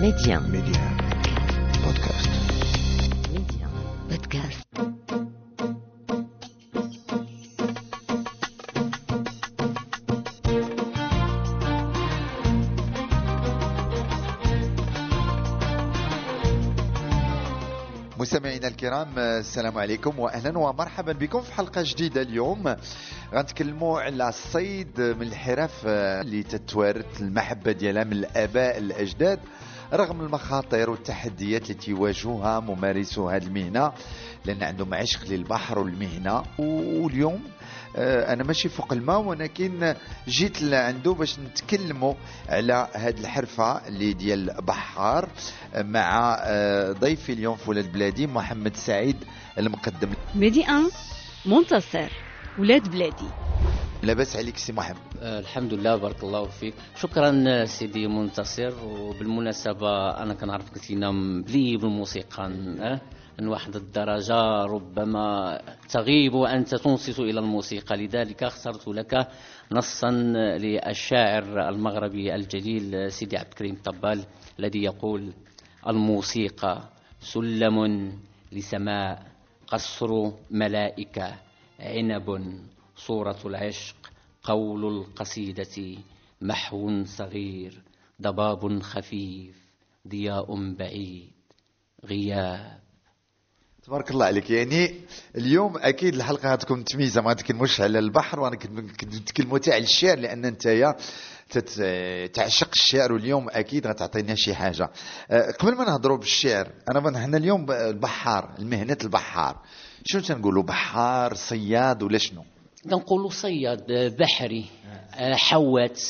Média. Média. Podcast. Média. Podcast. مستمعينا الكرام السلام عليكم واهلا ومرحبا بكم في حلقة جديدة اليوم غنتكلموا على الصيد من الحرف اللي تتوارث المحبة ديالها من الآباء الأجداد رغم المخاطر والتحديات التي يواجهها ممارسو هذه المهنة لأن عندهم عشق للبحر والمهنة. واليوم آه، أنا ماشي فوق الماء ولكن جيت لعنده باش نتكلموا على هذه الحرفة اللي ديال بحار مع آه، ضيفي اليوم في ولاد بلادي محمد سعيد المقدم. ميدي 1 منتصر ولاد بلادي. لاباس عليك سي محمد. آه، الحمد لله بارك الله فيك. شكرا سيدي منتصر. وبالمناسبة أنا كنعرفك كثيرا ملي بالموسيقى آه، من واحد الدرجة. ربما تغيب وأنت تنصت إلى الموسيقى. لذلك اخترت لك نصا للشاعر المغربي الجليل سيدي عبد الكريم طبال الذي يقول الموسيقى سلم لسماء قصر ملائكة عنب صورة العشق قول القصيدة محو صغير ضباب خفيف ضياء بعيد غياب. تبارك الله عليك. يعني اليوم أكيد الحلقة غتكون تميزة ما نتكلموش على البحر ونتكلموا تاع الشعر لأن أنت تعشق الشعر واليوم أكيد غتعطينا شي حاجة. أه، قبل ما نهضروا بالشعر أنا حنا اليوم البحار المهنة البحار. شنو تنقولوا؟ بحار صياد ولا شنو؟ نقول صياد آه، بحري آه، حوات.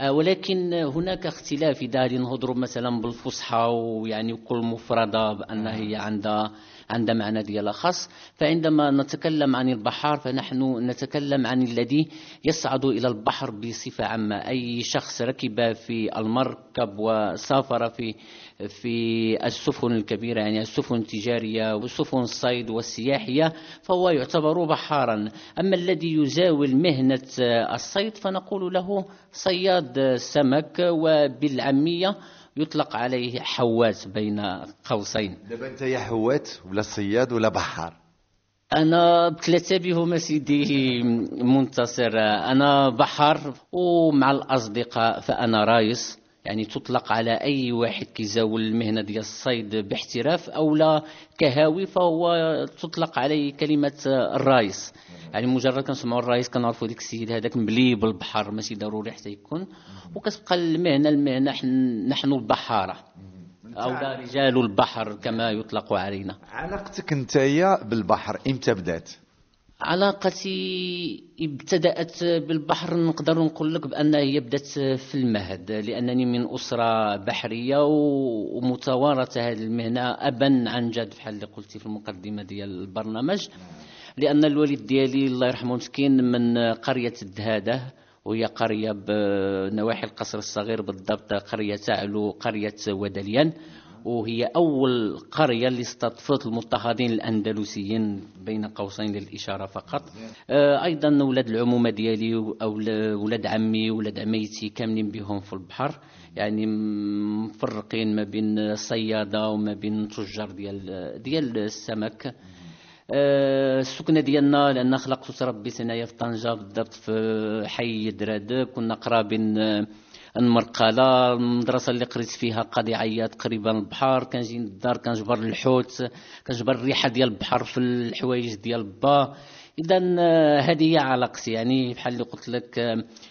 آه، ولكن هناك اختلاف غادي نهضروا مثلا بالفصحى ويعني كل مفردة بأن هي عندها عندها معنى خاص فعندما نتكلم عن البحار فنحن نتكلم عن الذي يصعد إلى البحر بصفة عامة. أي شخص ركب في المركب وسافر في في السفن الكبيرة يعني السفن التجارية والسفن الصيد والسياحية فهو يعتبر بحارا. أما الذي يزاول مهنة الصيد فنقول له صياد سمك وبالعامية يطلق عليه حواس بين قوسين. دابا انت يا حوات ولا صياد ولا بحار. أنا بثلاثة بهم سيدي منتصر. أنا بحر ومع الأصدقاء فأنا رايس. يعني تطلق على أي واحد كيزاول المهنة ديال الصيد باحتراف أو لا كهاوي فهو تطلق عليه كلمة الرايس يعني مجرد كنسمعوا الرايس كنعرفوا ديك السيد هذاك ملي بالبحر ماشي ضروري حتى يكون. وكتبقى المهنة المهنة حن- نحن البحارة. أو لا رجال البحر كما يطلق علينا. علاقتك أنت بالبحر إمتى بدأت؟ علاقتي ابتدأت بالبحر نقدر نقول لك بأن هي بدأت في المهد لأنني من أسرة بحرية ومتوارثة هذه المهنة أبا عن جد بحال اللي قلتي في المقدمة ديال البرنامج. لأن الوالد ديالي الله يرحمه مسكين من قرية الدهادة وهي قرية بنواحي القصر الصغير بالضبط قرية تعلو قرية ودليان. وهي أول قرية اللي استضفت المضطهدين الأندلسيين بين قوسين للإشارة فقط. آه، أيضا ولاد العمومة ديالي أو ولاد عمي ولاد عميتي كاملين بهم في البحر. يعني مفرقين ما بين صيادة وما بين تجار ديال ديال السمك. آه، السكنة ديالنا لأن خلقت وتربيت هنايا في طنجة بالضبط في حي دراد. كنا قرابين المرقلة المدرسة اللي قريت فيها قاضي قريبة من البحر كنجي للدار كنجبر الحوت كنجبر الريحة ديال البحر في الحوايج ديال با إذا هذه هي علاقتي. يعني بحال اللي قلت لك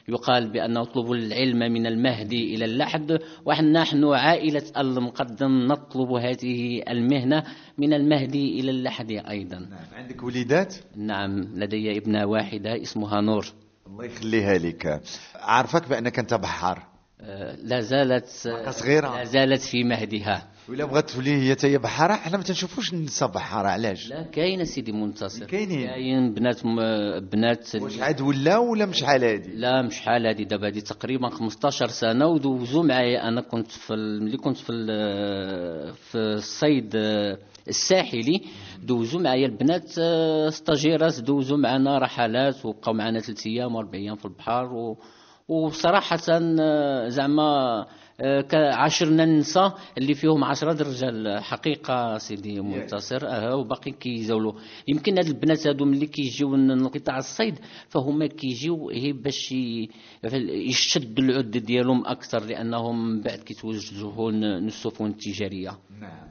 يقال بأن اطلبوا العلم من المهدي إلى اللحد ونحن عائلة المقدم نطلب هذه المهنة من المهدي إلى اللحد أيضا. عندك وليدات؟ نعم. لدي ابنة واحدة اسمها نور. الله يخليها لك. عارفك بأنك أنت بحار. آه، لا زالت باقا صغيرة. لا زالت في مهدها. ولا بغات تولي هي تاهي بحارة حنا ما تنشوفوش النساء بحارة علاش؟ لا كاين سيدي منتصر. كاينين. كاين بنات م... بنات واش عاد ولا ولا مش شحال هادي؟ لا مش حال هذه دابا هذه تقريبا 15 سنة ودوزوا معايا أنا كنت في. ملي كنت في ال... في الصيد الساحلي. دوزوا معايا البنات آه، ستاجيرات دوزوا معنا رحلات وبقاو معنا ثلاث أيام وأربع أيام في البحر و... وصراحة آه، زعما كعشرنا النساء اللي فيهم عشرة د الرجال حقيقة سيدي منتصر. آه وباقي كيزولوا. يمكن هاد البنات هادو ملي كيجيو من قطاع الصيد فهما كيجيو هي باش يشدوا العد ديالهم أكثر لأنهم بعد كيتوجهوا للسفن التجارية.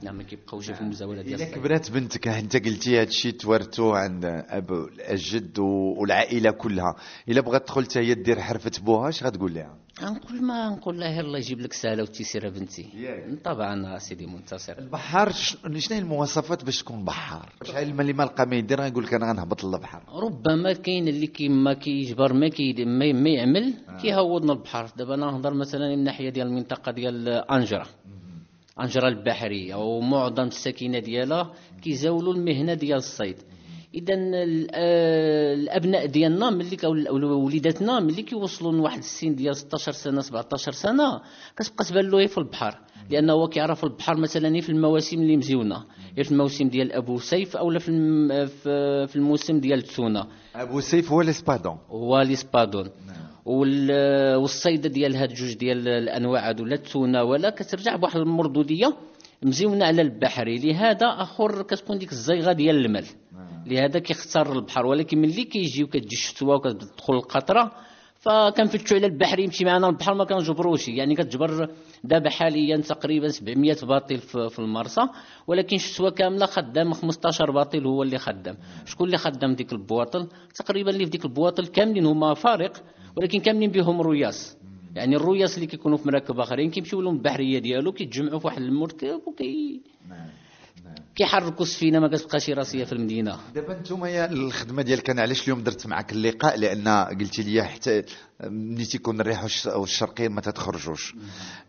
نعم. ما كيبقاوش في المزاولة ديال الصيد. كبرات بنتك أنت قلتي هذا الشيء تورثوه عند ابو الجد والعائلة كلها. إلا بغات تدخل حتى هي دير حرفه بوها اش غتقول لها؟ نقول ما نقول لها الله يجيب لك سهلة وتيسير بنتي ياك. طبعا سيدي منتصر. البحار شنو هي المواصفات باش تكون بحار شحال اللي ما لقى ما يدير غيقول لك أنا غنهبط للبحر. ربما كاين اللي كي ما كيجبر ما كي ما, ما يعمل كيهوضنا البحر. دابا أنا نهضر مثلا من الناحيه ديال المنطقة ديال أنجرة. أنجرة البحرية ومعظم الساكنه ديالها كيزاولوا المهنة ديال الصيد. اذا آه، الأبناء ديالنا ملي وليداتنا ملي كيوصلوا لواحد السن ديال 16 سنة 17 سنة كتبقى تبان له في البحر. لأنه هو كيعرف البحر مثلا في المواسم اللي مزيونة. في الموسم ديال أبو سيف اولا في في في الموسم ديال التونه أبو سيف هو الإسبادون. هو ليسبادون وال- والصيده ديال هاد جوج ديال الأنواع هادو لا التونه ولا كترجع بواحد المردودية مزيونة على البحري لهذا أخر كتكون ديك الزيغة ديال المال. لهذا كيختار البحر. ولكن ملي كيجي وكتجي الشتوى وكتدخل القطرة فكنفتشوا على البحر يمشي معنا البحر ما كنجبروش يعني كتجبر دابا حاليا تقريبا 700 باطل في المرسى. ولكن الشتوى كاملة خدام 15 باطل هو اللي خدام. شكون اللي خدام ديك البواطل؟ تقريبا اللي في ديك البواطل كاملين هما فارق ولكن كاملين بهم رياس يعني الرياس اللي كيكونوا في مراكب آخرين كيمشيو لهم البحرية ديالو كيتجمعوا في واحد المركب وكي كيحركوا السفينه ما كتبقاش راسية في المدينة. دابا أنتم يا الخدمة ديالك أنا علاش اليوم درت معك اللقاء؟ لأن قلتي لي حتى ملي تيكون الريح والش- والشرقيه ما تتخرجوش.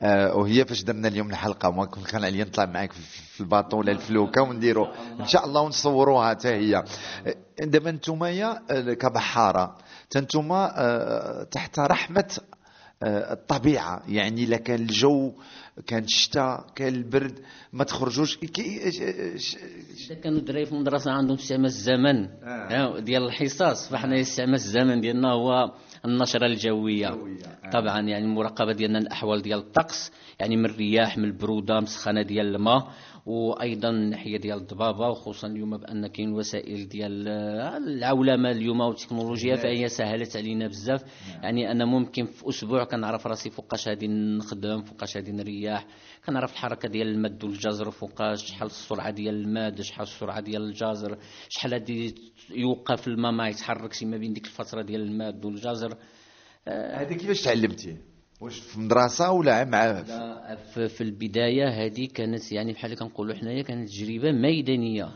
آه وهي فاش درنا اليوم الحلقة ما كنت كان عليا نطلع معاك في الباطو ولا الفلوكة ونديروا إن شاء الله. ونصوروها حتى هي. آه، دابا أنتم يا آه، كبحارة أنتم آه تحت رحمة آه، الطبيعة. يعني إلا كان الجو كان الشتاء كان البرد ما تخرجوش. كانوا الدراري في المدرسة عندهم استعمال الزمن آه. ديال الحصص فاحنا استعمال الزمن ديالنا هو النشرة الجوية. طبعا يعني المراقبة ديالنا الأحوال ديال الطقس يعني من الرياح من البرودة من السخانة ديال الماء. وأيضا الناحية ديال الضبابة وخصوصا اليوم بأن كاين وسائل ديال آه، العولمة اليوم والتكنولوجيا فهي سهلت علينا بزاف. يعني أنا ممكن في أسبوع كنعرف راسي فوقاش غادي نخدم فوقاش غادي نريح. كنعرف الحركة ديال المد والجزر فوقاش شحال السرعة ديال الماد شحال السرعة ديال الجزر شحال غادي يوقف الماء ما يتحركش ما بين ديك الفترة ديال الماد والجزر. هذا كيفاش تعلمتيه واش في مدرسة ولا مع في في البداية هذه كانت يعني بحال اللي كنقولوا حنايا كانت تجربة ميدانية.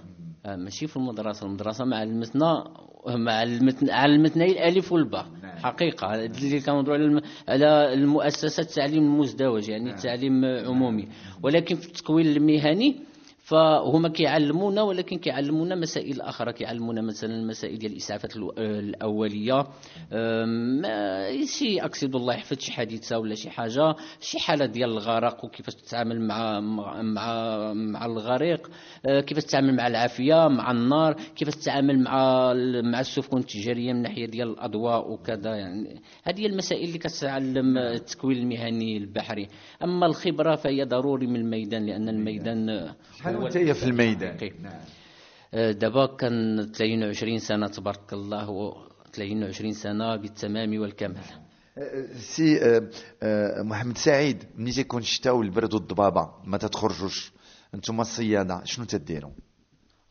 آه، ماشي في المدرسة. المدرسة ما علمتنا ما علمتنا علمتنا الألف والباء. حقيقة. هذا اللي كنهضروا على على المؤسسات التعليم المزدوج يعني التعليم عمومي. ولكن في التكوين المهني فهما كيعلمونا ولكن كيعلمونا مسائل آخرى. كيعلمونا مثلا المسائل ديال الاسعافات الأولية. شي اكسيد الله يحفظ شي حادثة ولا شي حاجة شي حالة ديال الغرق وكيفاش تتعامل مع مع مع, الغريق. أه، كيفاش تتعامل مع العافية مع النار. كيفاش تتعامل مع مع السفن التجارية من ناحية ديال الأضواء وكذا. يعني هذه هي المسائل اللي كتعلم التكوين المهني البحري. أما الخبرة فهي ضروري من الميدان لأن الميدان وانت في الميدان. حقيقي. آه، دابا كان 23 سنة تبارك الله و 23 سنة بالتمام والكمال. سي آه، آه، محمد سعيد ملي تيكون الشتاء والبرد والضبابه ما تتخرجوش أنتم الصياده شنو تديروا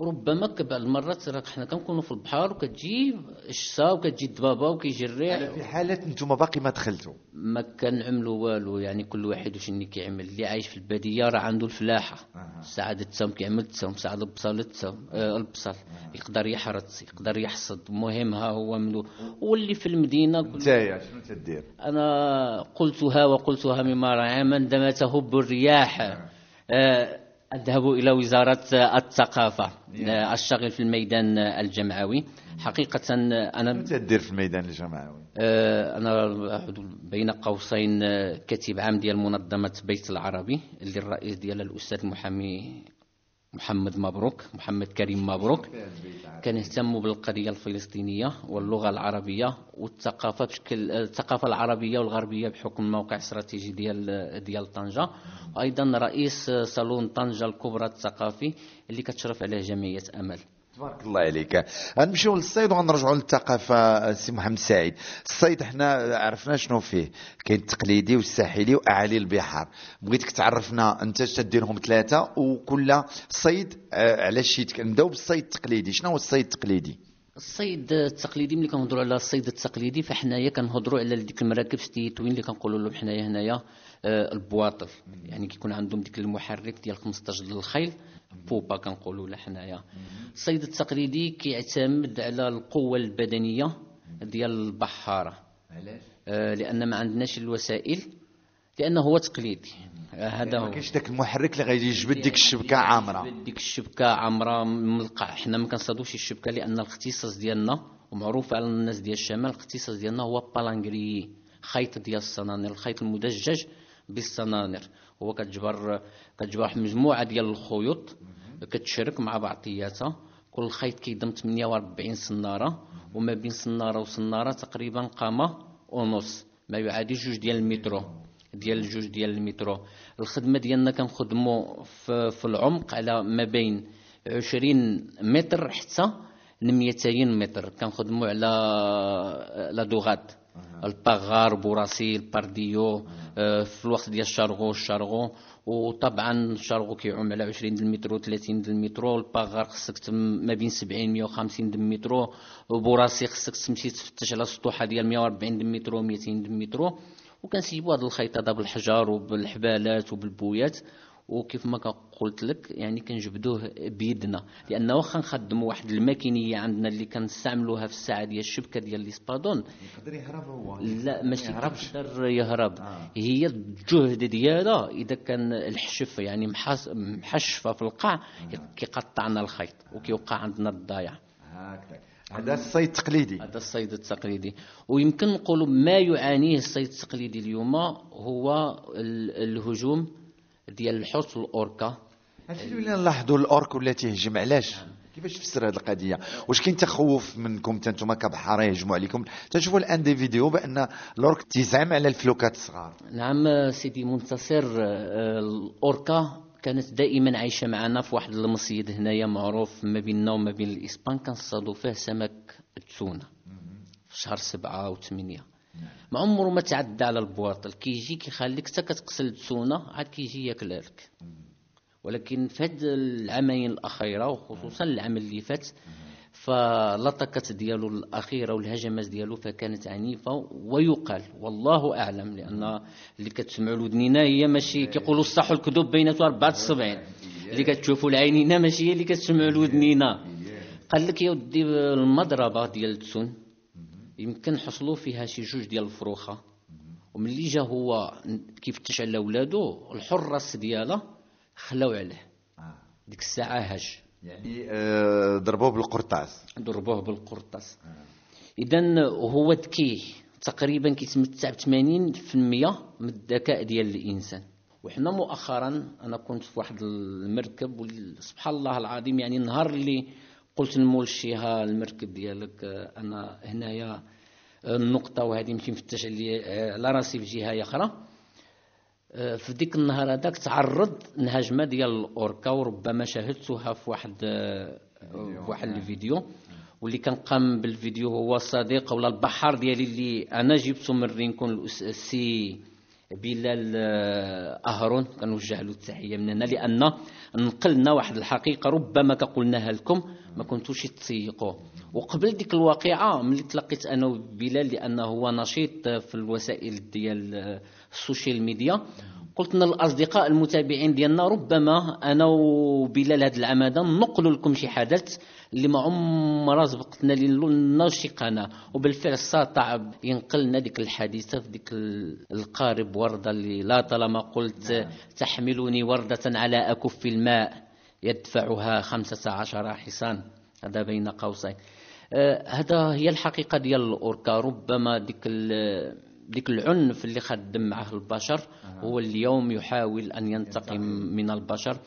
ربما بعض المرات راه حنا كنكونوا في البحر وكتجي الشتا وكتجي الضبابه وكيجي الريح. في حاله أنتم باقي ما دخلتوا ما كنعملوا والو يعني كل واحد واش اللي كيعمل اللي عايش في البادية راه عنده الفلاحة. ساعة التم كيعمل التم ساعة البصل التم آه البصل. يقدر يحرث يقدر يحصد. المهم ها هو منو؟ واللي في المدينة نتايا شنو تدير؟ أنا قلتها وقلتها مما عام عندما تهب الرياح. آه، أذهب إلى وزارة الثقافة آه، أشتغل في الميدان الجمعوي. حقيقة أنا شنو تدير في الميدان الجمعوي؟ آه، أنا بين قوسين آه، كاتب عام ديال منظمة بيت العربي اللي الرئيس ديالها الأستاذ المحامي محمد مبروك محمد كريم مبروك. كان يهتم بالقضية الفلسطينية واللغة العربية والثقافة بشكل الثقافة العربية والغربية بحكم الموقع الاستراتيجي ديال ديال طنجة. وأيضا رئيس صالون طنجة الكبرى الثقافي اللي كتشرف عليه جمعية أمل. تبارك الله عليك. غنمشيو للصيد وغنرجعوا للثقافة سي محمد سعيد. الصيد حنا عرفنا شنو فيه. كاين التقليدي والساحلي وأعالي البحار. بغيتك تعرفنا أنت تديرهم ثلاثة وكل صيد آه، على شي نبداو بالصيد التقليدي. شنو هو الصيد التقليدي؟ الصيد التقليدي ملي كنهضروا على الصيد التقليدي فحنايا كنهضروا على ديك المراكب ستيتوين اللي كنقولوا لهم حنايا هنايا آه، البواطل. يعني كيكون عندهم ديك المحرك ديال 15 ديال الخيل. بوبا كنقولوا لا حنايا. الصيد التقليدي كيعتمد على القوة البدنية ديال البحارة. علاش؟ آه، لأن ما عندناش الوسائل لأنه هو تقليدي. آه، هذا ما هو. كاينش داك المحرك اللي غادي يجبد ديك الشبكة عامرة. ديك الشبكة عامرة ملقع حنا ما كنصطادوش الشبكه لأن الاختصاص ديالنا ومعروف على الناس ديال الشمال الاختصاص ديالنا هو بالانغري خيط ديال الصنانير الخيط المدجج بالصنانير. هو كتجبر كتجبر واحد مجموعة ديال الخيوط كتشرك مع بعضياتها كل خيط كيضم 48 صنارة وما بين صنارة وصنارة تقريبا قامه ونص ما يعادل جوج ديال المترو ديال جوج ديال المترو. الخدمة ديالنا كنخدموا في, في العمق على ما بين 20 متر حتى ل 200 متر. كنخدموا على la dorade. الباغار بوراسي البارديو آه، في الوقت ديال الشارغو الشارغو. وطبعا الشارغو كيعوم على 20 ديال المترو 30 ديال المترو. الباغار خصك ما بين 70 150 ديال المترو. وبوراسي خصك تمشي تفتش على سطوحة ديال 140 ديال المترو 200 ديال المترو. وكنسيبوا الخيط هذا بالحجر وبالحبالات وبالبويات. وكيف ما قلت لك يعني كنجبدوه بيدنا. لأن واخا نخدموا واحد الماكينية عندنا اللي كنستعملوها في الساعة ديال الشبكة ديال ال espadon. يقدر يهرب هو. لا ماشي. كيقدر يهرب. آه. هي الجهد ديالها إذا كان الحشف يعني محاس- محشفة في القاع كيقطعنا الخيط وكيوقع عندنا الضايع. هكذا هذا الصيد التقليدي. هذا الصيد التقليدي. ويمكن نقولوا ما يعانيه الصيد التقليدي اليوم هو ال- الهجوم. ديال الحوت والاوركا هادشي اللي ولينا نلاحظوا الاورك ولا تيهجم علاش؟ كيفاش تفسر هذه القضية؟ واش كاين تخوف منكم تا نتوما كبحاره يهجموا عليكم؟ تشوفوا الآن دي فيديو بأن الأورك تيزعم على الفلوكات الصغار. نعم سيدي منتصر آه، الأوركا كانت دائما عايشة معنا في واحد المصيد هنايا معروف ما بيننا وما بين الإسبان كنصطادوا فيه سمك التونة في شهر سبعة وثمانية. ما عمره ما تعدى على البواطل. كيجي كيخليك حتى كتقسل التونة عاد كيجي ياكلها لك. ولكن في هاد العامين الأخيرة وخصوصا العام اللي فات فلطكت ديالو الأخيرة والهجمات ديالو فكانت عنيفة ويقال والله أعلم لأن اللي كتسمعوا لودنينا هي ماشي كيقولوا الصح والكذوب بيناتها أربعة السبعين اللي كتشوفوا العينينا ماشي هي اللي كتسمعوا لودنينا قال لك يا ودي المضربة ديال التسون. يمكن حصلوا فيها شي جوج ديال الفروخة. وملي جا هو كيفتش على ولادو الحراس ديالها خلاو عليه. ديك الساعة هاج. يعني آه، ضربوه بالقرطاس. ضربوه بالقرطاس. اذا هو ذكي. تقريبا كيتمتع ب 80% من الذكاء ديال الإنسان. وحنا مؤخرا أنا كنت في واحد المركب وسبحان الله العظيم يعني النهار اللي قلت لمولشي ها المركب ديالك آه، أنا هنايا آه، النقطة وهذه نمشي نفتش على آه، على راسي في جهة أخرى. آه، في ديك النهار هذاك تعرض لهجمة ديال الأوركا وربما شاهدتها في واحد في واحد الفيديو. واللي كان قام بالفيديو هو صديق ولا البحار ديالي اللي أنا جبته من رينكون السي بلال آه، أهرون كنوجه له التحية من هنا لأن نقلنا واحد الحقيقة ربما كقلناها لكم ما كنتوش تسيقوا وقبل ديك الواقعة ملي تلقيت أنا وبلال لأنه هو نشيط في الوسائل ديال آه، ال social media قلت لنا الأصدقاء المتابعين ديالنا ربما أنا وبلال هذا العام هذا نقلوا لكم شي حدث اللي ما عمرها سبقتنا لنا قناه وبالفعل استطاع ينقلنا ديك الحادثه في ديك ال- القارب وردة اللي لا طالما قلت تحملني وردة على أكف الماء يدفعها خمسة عشر حصان. هذا بين قوسين. آه، هذا هي الحقيقة ديال الأوركا. ربما ديك ديك العنف اللي خدم معه البشر هو اليوم يحاول أن ينتقم. من البشر.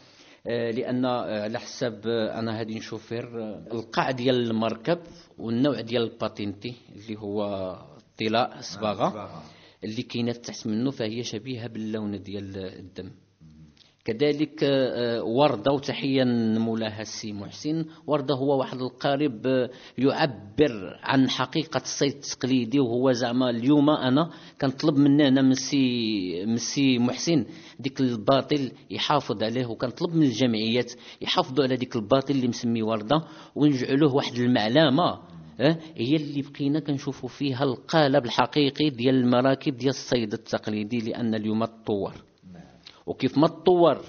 لأن آه، على حساب آه، أنا هادي نشوفير آه، القاع ديال المركب والنوع ديال الباتينتي اللي هو طلاء صباغة اللي كاينة تحت منه فهي شبيهة باللون ديال الدم. كذلك آه، وردة وتحية نمولها السي محسن. وردة هو واحد القارب آه، يعبر عن حقيقة الصيد التقليدي وهو زعما اليوم أنا كنطلب منه أنا من السي من السي محسن ديك ال bateau يحافظ عليه وكنطلب من الجمعيات يحافظوا على ديك ال bateau اللي مسمي وردة ونجعلوه واحد المعلمة آه هي اللي بقينا كنشوفوا فيها القالب الحقيقي ديال المراكب ديال الصيد التقليدي لأن اليوم تطور وكيف ما تطور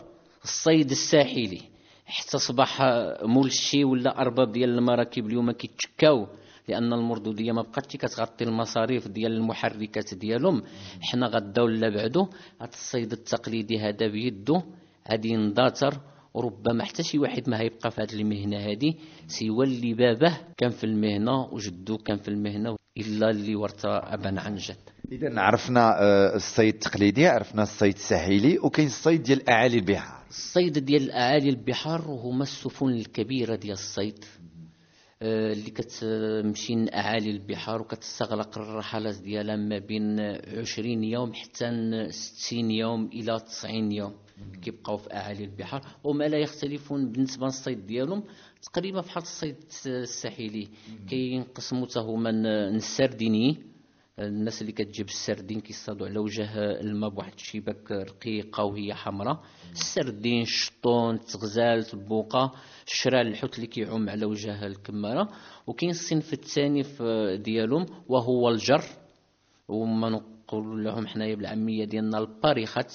الصيد الساحلي حتى صبح مولشي ولا أرباب ديال المراكب اليوم كيتشكاو لأن المردودية ما بقاتش كتغطي المصاريف ديال المحركات ديالهم. حنا غدا ولا بعدو هذا الصيد التقليدي هذا بيدو غادي يندثر وربما حتى شي واحد ما هيبقى في هذه المهنة هذه سوى اللي بابه كان في المهنة وجدو كان في المهنة. إلا اللي ورث أبا عن جد اذا عرفنا آه، الصيد التقليدي عرفنا الصيد الساحلي وكاين الصيد ديال أعالي البحار. الصيد ديال أعالي البحار هما السفن الكبيرة ديال الصيد آه، اللي كتمشي من أعالي البحار وكتستغرق الرحلات ديالها ما بين 20 يوم حتى 60 يوم إلى 90 يوم. كيبقاو في اعالي البحار وما لا يختلفون بالنسبة للصيد ديالهم. تقريبا بحال الصيد الساحلي كينقسموا حتى هما السرديني الناس اللي كتجيب السردين كيصطادوا على وجه الماء بواحد الشباك رقيقة وهي حمراء. السردين الشطون التغزال البوقة الشرال الحوت اللي كيعوم على وجه الكمارة. وكاين الصنف الثاني ديالهم وهو الجر. وما نقول لهم حنايا بالعامية ديالنا الباريخات.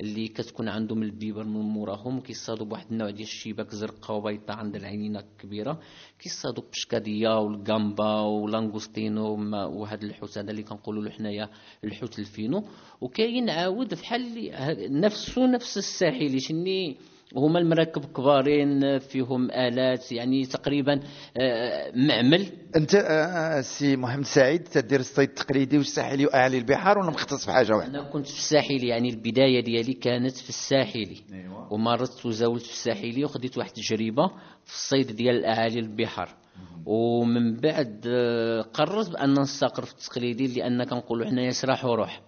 اللي كتكون عندهم البيبر من موراهم كيصطادوا بواحد النوع ديال الشباك زرقاء وبيضاء عند العينينة الكبيرة. كيصطادوا pescadilla وال gamba و langostino وهذا الحوت هذا اللي كنقولوا له حنايا الحوت ال fino. وكاين عاود بحال نفسه نفس الساحلي شني هما المراكب كبارين فيهم آلات يعني تقريبا آه، معمل. أنت آه، سي محمد سعيد تدير الصيد التقليدي والساحلي واعالي البحار ولا مختص في حاجة واحدة؟ أنا كنت في الساحلي يعني البداية ديالي كانت في الساحلي. أيوة. ومرت وزاولت في الساحلي وخديت واحد التجربة في الصيد ديال اعالي البحر ومن بعد آه، قررت بأن نستقر في التقليدي لأن كنقولوا حنايا سراح وروح.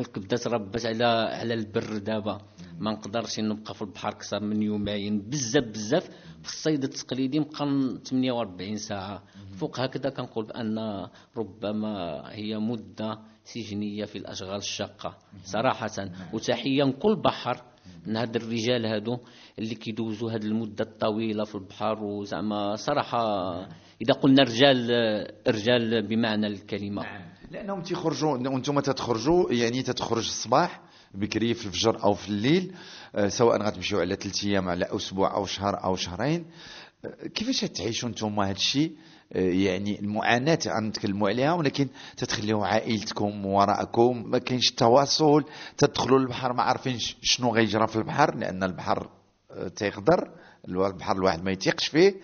الكبده تربت على على البر دابا. ما نقدرش نبقى في البحر أكثر من يومين. بزاف بزاف في الصيد التقليدي نبقى 48 ساعة. فوق هكذا كنقول بأن ربما هي مدة سجنية في الأشغال الشاقة صراحة. وتحية لكل بحر. من هاد الرجال هادو اللي كيدوزوا هاد المدة الطويلة في البحر. وزعما صراحة إذا قلنا رجال رجال بمعنى الكلمة. لأنهم تيخرجوا وأنتم تتخرجوا يعني تتخرج الصباح بكري في الفجر أو في الليل آه، سواء غتمشيو على ثلاث أيام على أسبوع أو شهر أو شهرين. آه، كيفاش تعيشوا أنتم هذا الشيء يعني المعاناة غنتكلموا عليها ولكن تتخليو عائلتكم وراءكم ما كاينش التواصل تدخلوا للبحر ما عارفينش شنو غيجرى في البحر لأن البحر آه، تيخضر البحر الواحد ما يتيقش فيه.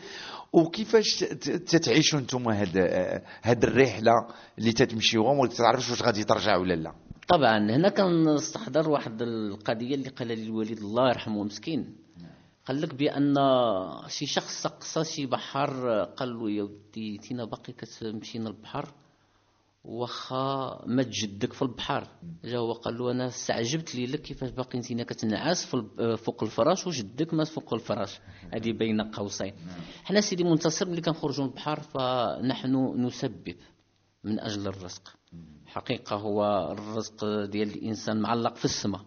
وكيفاش تتعيشوا أنتم هاد هاد الرحلة اللي تتمشيوها وما تعرفش واش غادي ترجع ولا لا؟ طبعا هنا كنستحضر واحد القضية اللي قال لي الوالد الله يرحمه مسكين. قال لك بأن شي شخص سقسى شي بحر قال له يا ودي تينا باقي كتمشينا البحر؟ واخا ما تجدك في البحر. جا هو قال له أنا استعجبت لي لك كيفاش باقي نتينا كتنعس ال- فوق الفراش وجدك ما فوق الفراش. هذه بين قوسين. حنا سيدي منتصر ملي كنخرجوا للبحر فنحن نسبب من أجل الرزق. حقيقة هو الرزق ديال الإنسان معلق في السماء.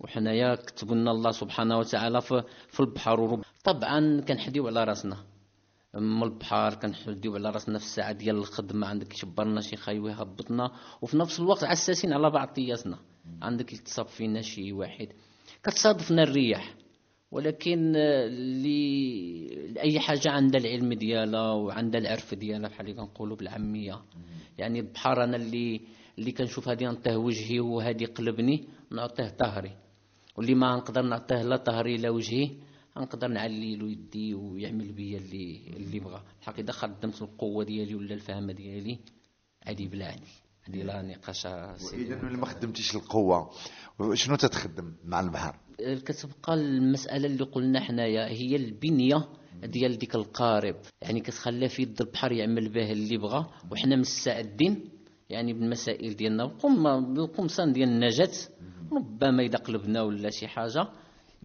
وحنايا كتب لنا الله سبحانه وتعالى في, البحر طبعا كنحديو على راسنا. من البحر كنحديو على راسنا في الساعة ديال الخدمة. عندك يشبرنا شي خايوي هبطنا وفي نفس الوقت عساسين على بعضياتنا عندك يتصاب فينا شي واحد. كتصادفنا الرياح ولكن آه، اللي اي حاجة عندها العلم ديالها وعندها العرف ديالها بحال اللي كنقولوا بالعامية. يعني البحر أنا اللي اللي كنشوف هذه نعطيه وجهي وهذه قلبني نعطيه ظهري واللي ما نقدر نعطيه لا ظهري لا وجهي نقدر نعلي له يدي ويعمل بيا اللي اللي بغى. الحق اذا خدمت القوة ديالي ولا الفهم ديالي عادي بلا عادي هذه لا نقاش اذا ما خدمتيش القوة شنو تتخدم مع البحر كتبقى المسألة اللي قلنا حنايا هي البنية ديال ديك القارب. يعني كتخليه في يد البحر يعمل به اللي بغى وحنا مستعدين يعني بالمسائل ديالنا. بالقم بالقمصان ديال النجاة. ربما إذا قلبنا ولا شي حاجة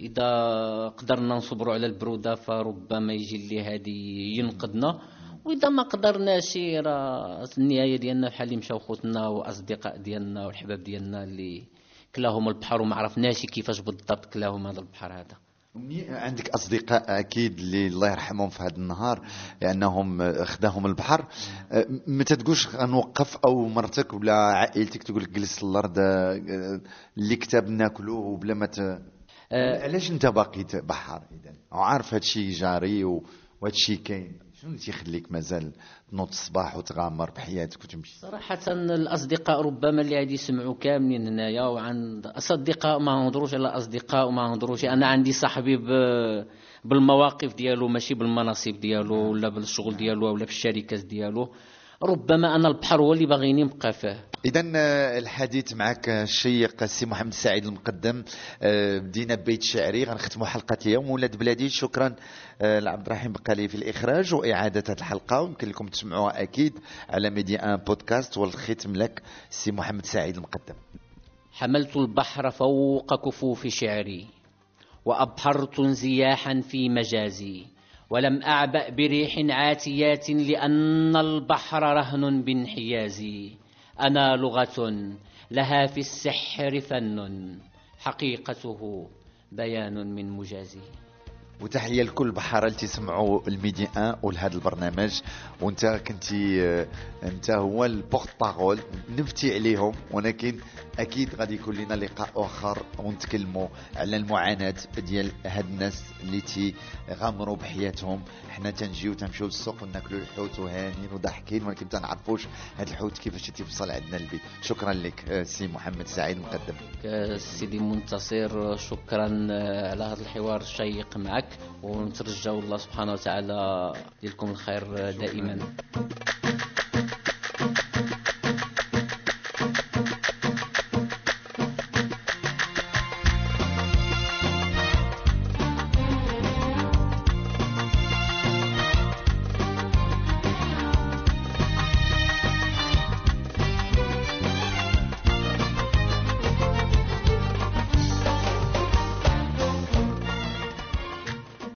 إذا قدرنا نصبروا على البرودة فربما يجي اللي هادي ينقذنا وإذا ما قدرناش راه النهاية ديالنا بحال اللي مشاو خوتنا وأصدقاء ديالنا والحباب ديالنا اللي كلاهم البحر وما عرفناش كيفاش بالضبط كلاهم هذا البحر هذا. عندك أصدقاء أكيد اللي الله يرحمهم في هذا النهار لأنهم خداهم البحر. ما تقولش غنوقف أو مرتك ولا عائلتك تقول لك جلس الأرض اللي كتاب ناكلوه وبلا ما ت... علاش انت باقي بحر اذا وعارف هذا الشيء جاري وهذا الشيء كاين. شنو اللي تيخليك مازال تنوض الصباح وتغامر بحياتك وتمشي؟ صراحة الأصدقاء ربما اللي غادي يسمعوا كاملين هنايا وعند أصدقاء ما نهضروش على أصدقاء وما نهضروش أنا عندي صاحبي ب... بالمواقف ديالو ماشي بالمناصب ديالو ولا بالشغل ديالو ولا في الشركات ديالو. ربما أنا البحر هو اللي باغيني نبقى فيه. اذا الحديث معك الشيق السي محمد سعيد المقدم بدينا ببيت شعري. غنختموا حلقة اليوم. ولاد بلادي شكرا لعبد الرحيم بقالي في الإخراج وإعادة هذه الحلقة. ويمكن لكم تسمعوها أكيد على Medi 1 podcast والختم لك السي محمد سعيد المقدم. حملت البحر فوق كفوف شعري وأبحرت انزياحا في مجازي. ولم أعبأ بريح عاتيات لأن البحر رهن بانحيازي أنا لغة لها في السحر فن. حقيقته بيان من مجازي. وتحية لكل بحارة اللي تسمعوا ال Medi 1 ولهذا البرنامج. وانت كنتي انت هو ال porte-parole نفتي عليهم. ولكن أكيد غادي يكون لنا لقاء آخر ونتكلموا على المعاناة ديال هاد الناس اللي تيغامروا بحياتهم. حنا تنجيو تنمشيو للسوق وناكلوا الحوت وهانين وضاحكين ولكن تنعرفوش هاد الحوت كيفاش تيوصل عندنا البيت. شكرا لك سي محمد سعيد مقدم سيدي منتصر شكرا على هذا الحوار الشيق معك. ونترجوا الله سبحانه وتعالى يلكم الخير دائما.